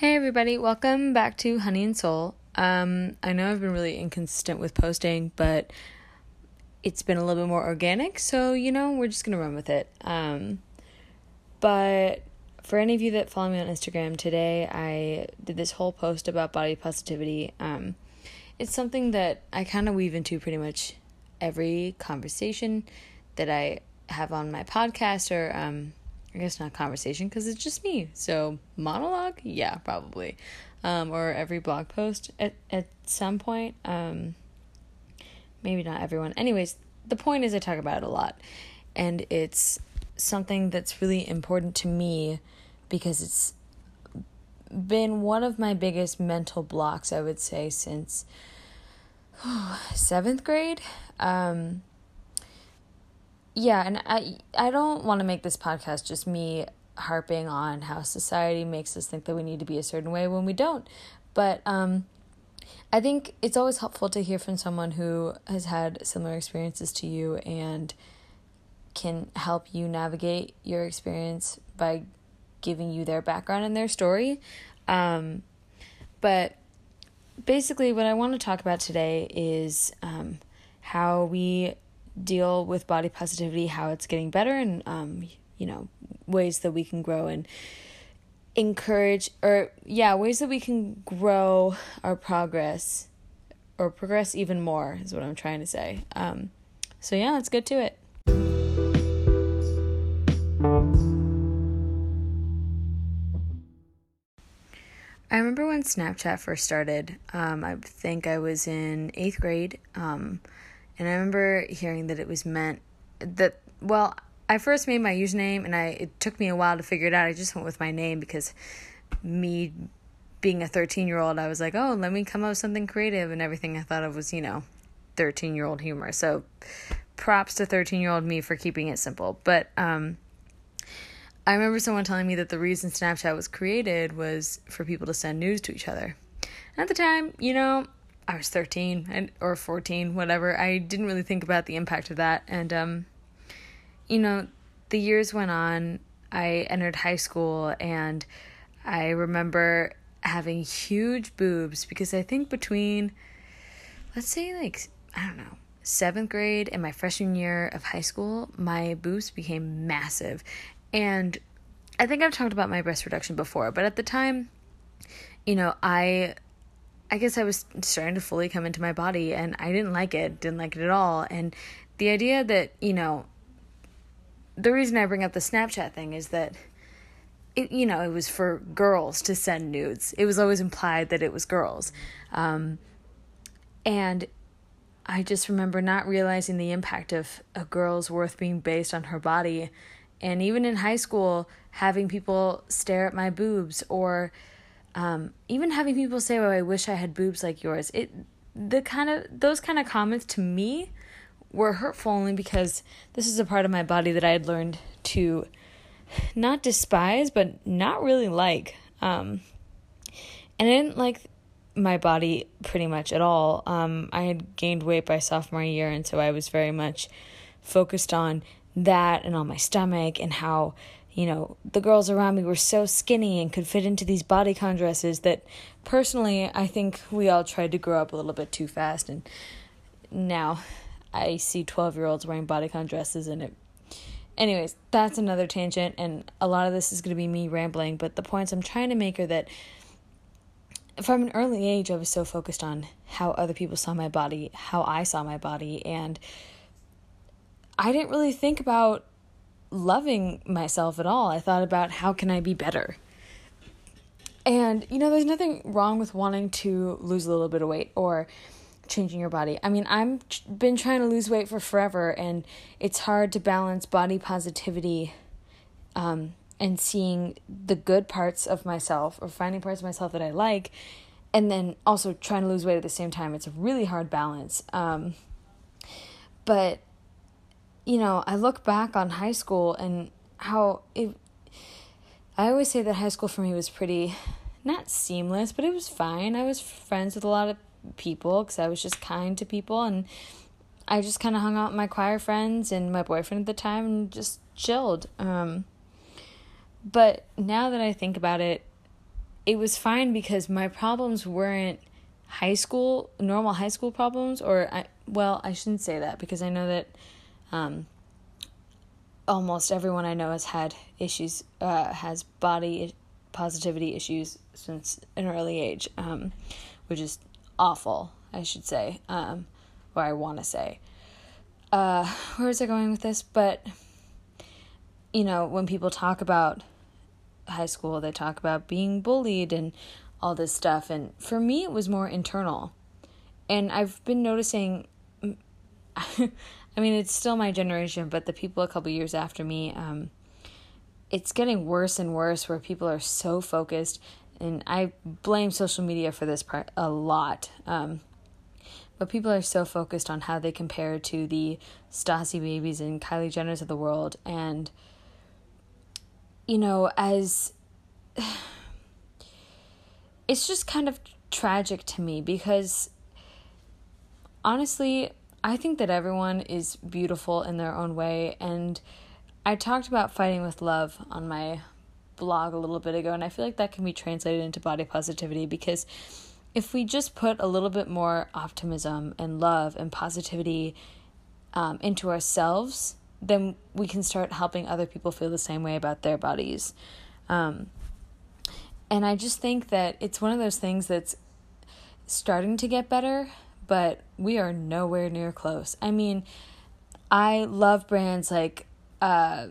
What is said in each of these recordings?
Hey everybody, welcome back to Honey and Soul. Um, I know I've been really inconsistent with posting, but it's been a little bit more organic, so you know, we're just gonna run with it. Um, but for any of you that follow me on Instagram today, I did this whole post about body positivity. Um, it's something that I kind of weave into pretty much every conversation that I have on my podcast or um, I guess not conversation because it's just me. So monologue, yeah, probably, um, or every blog post at at some point. Um, maybe not everyone. Anyways, the point is I talk about it a lot, and it's something that's really important to me because it's been one of my biggest mental blocks. I would say since oh, seventh grade. Um, yeah, and I I don't want to make this podcast just me harping on how society makes us think that we need to be a certain way when we don't. But um I think it's always helpful to hear from someone who has had similar experiences to you and can help you navigate your experience by giving you their background and their story. Um, but basically, what I want to talk about today is um, how we deal with body positivity, how it's getting better, and um, you know ways that we can grow and encourage or yeah ways that we can grow our progress or progress even more is what i'm trying to say um, so yeah let's get to it I remember when Snapchat first started. Um, I think I was in eighth grade. Um, and I remember hearing that it was meant that well, I first made my username and I it took me a while to figure it out. I just went with my name because me being a 13-year-old, I was like, "Oh, let me come up with something creative." And everything I thought of was, you know, 13-year-old humor. So, props to 13-year-old me for keeping it simple. But um I remember someone telling me that the reason Snapchat was created was for people to send news to each other. And at the time, you know, I was 13 and or 14, whatever. I didn't really think about the impact of that and um you know, the years went on. I entered high school and I remember having huge boobs because I think between let's say like I don't know, 7th grade and my freshman year of high school, my boobs became massive. And I think I've talked about my breast reduction before, but at the time, you know, I I guess I was starting to fully come into my body and I didn't like it, didn't like it at all. And the idea that, you know, the reason I bring up the Snapchat thing is that it, you know, it was for girls to send nudes. It was always implied that it was girls. Um, and I just remember not realizing the impact of a girl's worth being based on her body. And even in high school, having people stare at my boobs or um, even having people say, "Oh, I wish I had boobs like yours." It the kind of those kind of comments to me were hurtful only because this is a part of my body that I had learned to not despise but not really like. Um, and I didn't like my body pretty much at all. Um, I had gained weight by sophomore year, and so I was very much focused on that and on my stomach and how you know, the girls around me were so skinny and could fit into these bodycon dresses that personally I think we all tried to grow up a little bit too fast. And now I see 12 year olds wearing bodycon dresses and it anyways, that's another tangent. And a lot of this is going to be me rambling, but the points I'm trying to make are that from an early age I was so focused on how other people saw my body, how I saw my body. And I didn't really think about loving myself at all. I thought about how can I be better. And you know, there's nothing wrong with wanting to lose a little bit of weight or changing your body. I mean, I'm been trying to lose weight for forever and it's hard to balance body positivity um and seeing the good parts of myself or finding parts of myself that I like and then also trying to lose weight at the same time. It's a really hard balance. Um but you know, I look back on high school and how it. I always say that high school for me was pretty, not seamless, but it was fine. I was friends with a lot of people because I was just kind to people and I just kind of hung out with my choir friends and my boyfriend at the time and just chilled. Um, but now that I think about it, it was fine because my problems weren't high school normal high school problems or I well I shouldn't say that because I know that um, almost everyone I know has had issues uh, has body positivity issues since an early age um, which is awful I should say um, or I want to say uh, where is I going with this but you know when people talk about high school they talk about being bullied and all this stuff. And for me, it was more internal. And I've been noticing, I mean, it's still my generation, but the people a couple years after me, um, it's getting worse and worse where people are so focused. And I blame social media for this part a lot. Um, but people are so focused on how they compare to the Stassi babies and Kylie Jenners of the world. And, you know, as it's just kind of tragic to me because honestly, I think that everyone is beautiful in their own way. And I talked about fighting with love on my blog a little bit ago, and I feel like that can be translated into body positivity because if we just put a little bit more optimism and love and positivity um, into ourselves, then we can start helping other people feel the same way about their bodies. Um, and I just think that it's one of those things that's starting to get better, but we are nowhere near close. I mean, I love brands like uh,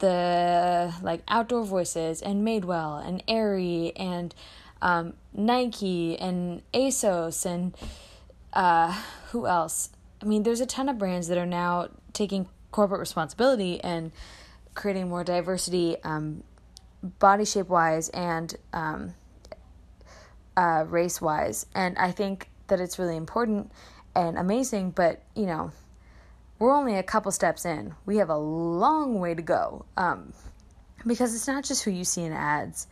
the like Outdoor Voices and Madewell and Aerie and um, Nike and ASOS and uh, who else? I mean, there's a ton of brands that are now taking corporate responsibility and creating more diversity um, body shape wise and um, uh, race wise. And I think that it's really important and amazing, but you know, we're only a couple steps in. We have a long way to go um, because it's not just who you see in ads.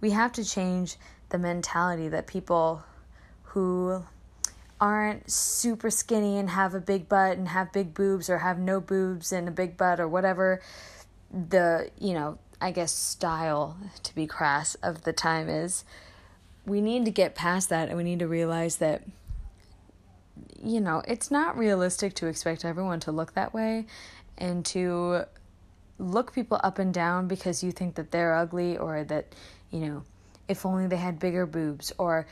We have to change the mentality that people who aren't super skinny and have a big butt and have big boobs or have no boobs and a big butt or whatever the you know I guess, style, to be crass, of the time is. We need to get past that and we need to realize that, you know, it's not realistic to expect everyone to look that way and to look people up and down because you think that they're ugly or that, you know, if only they had bigger boobs or,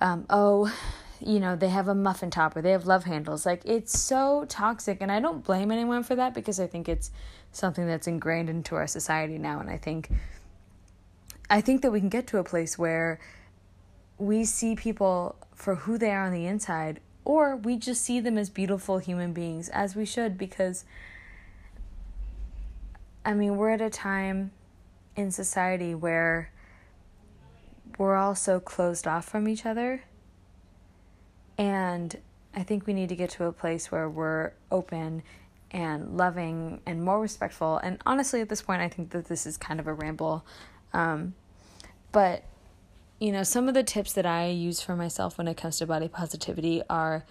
um, oh, you know, they have a muffin top or they have love handles. Like, it's so toxic. And I don't blame anyone for that because I think it's something that's ingrained into our society now. And I think, I think that we can get to a place where we see people for who they are on the inside, or we just see them as beautiful human beings, as we should, because, I mean, we're at a time in society where we're all so closed off from each other and I think we need to get to a place where we're open and loving and more respectful. And honestly, at this point, I think that this is kind of a ramble. Um, but, you know, some of the tips that I use for myself when it comes to body positivity are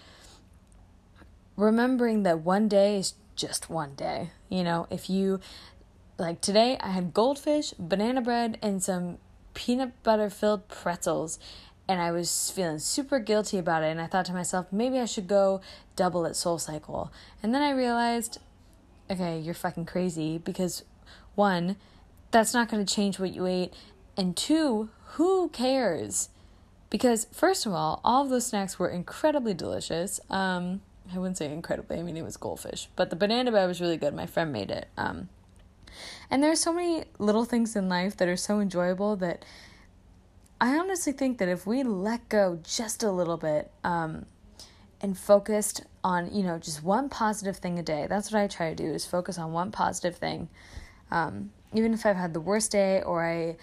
remembering that one day is just one day. You know, if you, like today, I had goldfish, banana bread, and some peanut butter filled pretzels and I was feeling super guilty about it. And I thought to myself, maybe I should go double at Soul Cycle. And then I realized, okay, you're fucking crazy because one, that's not going to change what you ate. And two, who cares? Because, first of all, all of those snacks were incredibly delicious. Um, I wouldn't say incredibly, I mean, it was goldfish. But the banana bread was really good. My friend made it. Um, and there are so many little things in life that are so enjoyable that I honestly think that if we let go just a little bit um, and focused on, you know, just one positive thing a day, that's what I try to do is focus on one positive thing. Um, even if I've had the worst day or I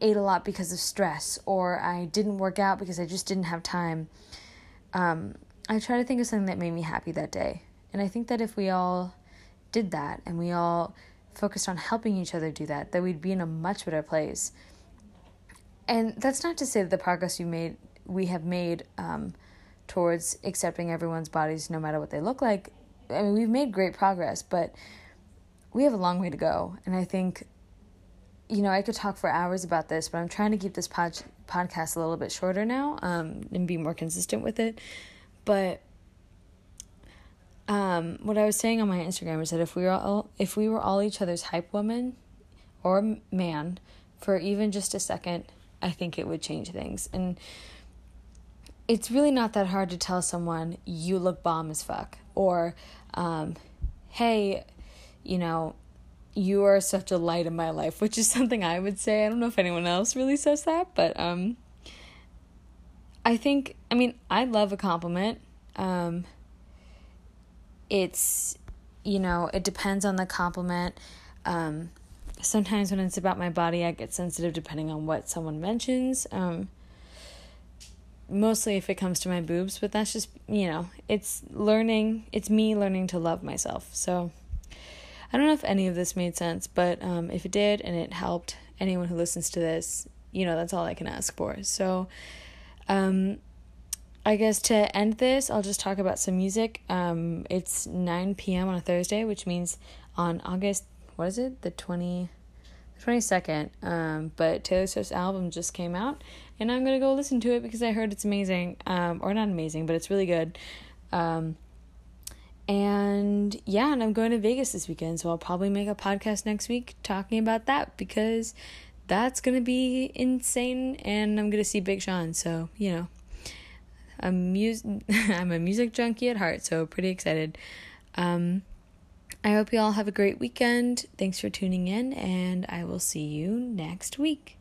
ate a lot because of stress or I didn't work out because I just didn't have time, um, I try to think of something that made me happy that day. And I think that if we all did that and we all focused on helping each other do that, that we'd be in a much better place. And that's not to say that the progress you made we have made um, towards accepting everyone's bodies no matter what they look like i mean we've made great progress but we have a long way to go. And i think you know, I could talk for hours about this, but I'm trying to keep this pod- podcast a little bit shorter now um, and be more consistent with it. But um, what I was saying on my Instagram is that if we were all if we were all each other's hype woman or man for even just a second, I think it would change things. And it's really not that hard to tell someone you look bomb as fuck or um, hey, you know, you are such a light in my life, which is something I would say. I don't know if anyone else really says that, but um I think I mean, I love a compliment. Um it's you know, it depends on the compliment. Um sometimes when it's about my body, I get sensitive depending on what someone mentions. Um mostly if it comes to my boobs, but that's just, you know, it's learning, it's me learning to love myself. So I don't know if any of this made sense, but um, if it did and it helped anyone who listens to this, you know, that's all I can ask for. So, um, I guess to end this, I'll just talk about some music. Um, it's 9 p.m. on a Thursday, which means on August, what is it? The 20, 22nd. Um, but Taylor Swift's album just came out, and I'm going to go listen to it because I heard it's amazing. Um, or not amazing, but it's really good. Um, and yeah, and I'm going to Vegas this weekend, so I'll probably make a podcast next week talking about that because that's going to be insane and I'm going to see Big Sean, so, you know. I'm mus- I'm a music junkie at heart, so pretty excited. Um I hope you all have a great weekend. Thanks for tuning in and I will see you next week.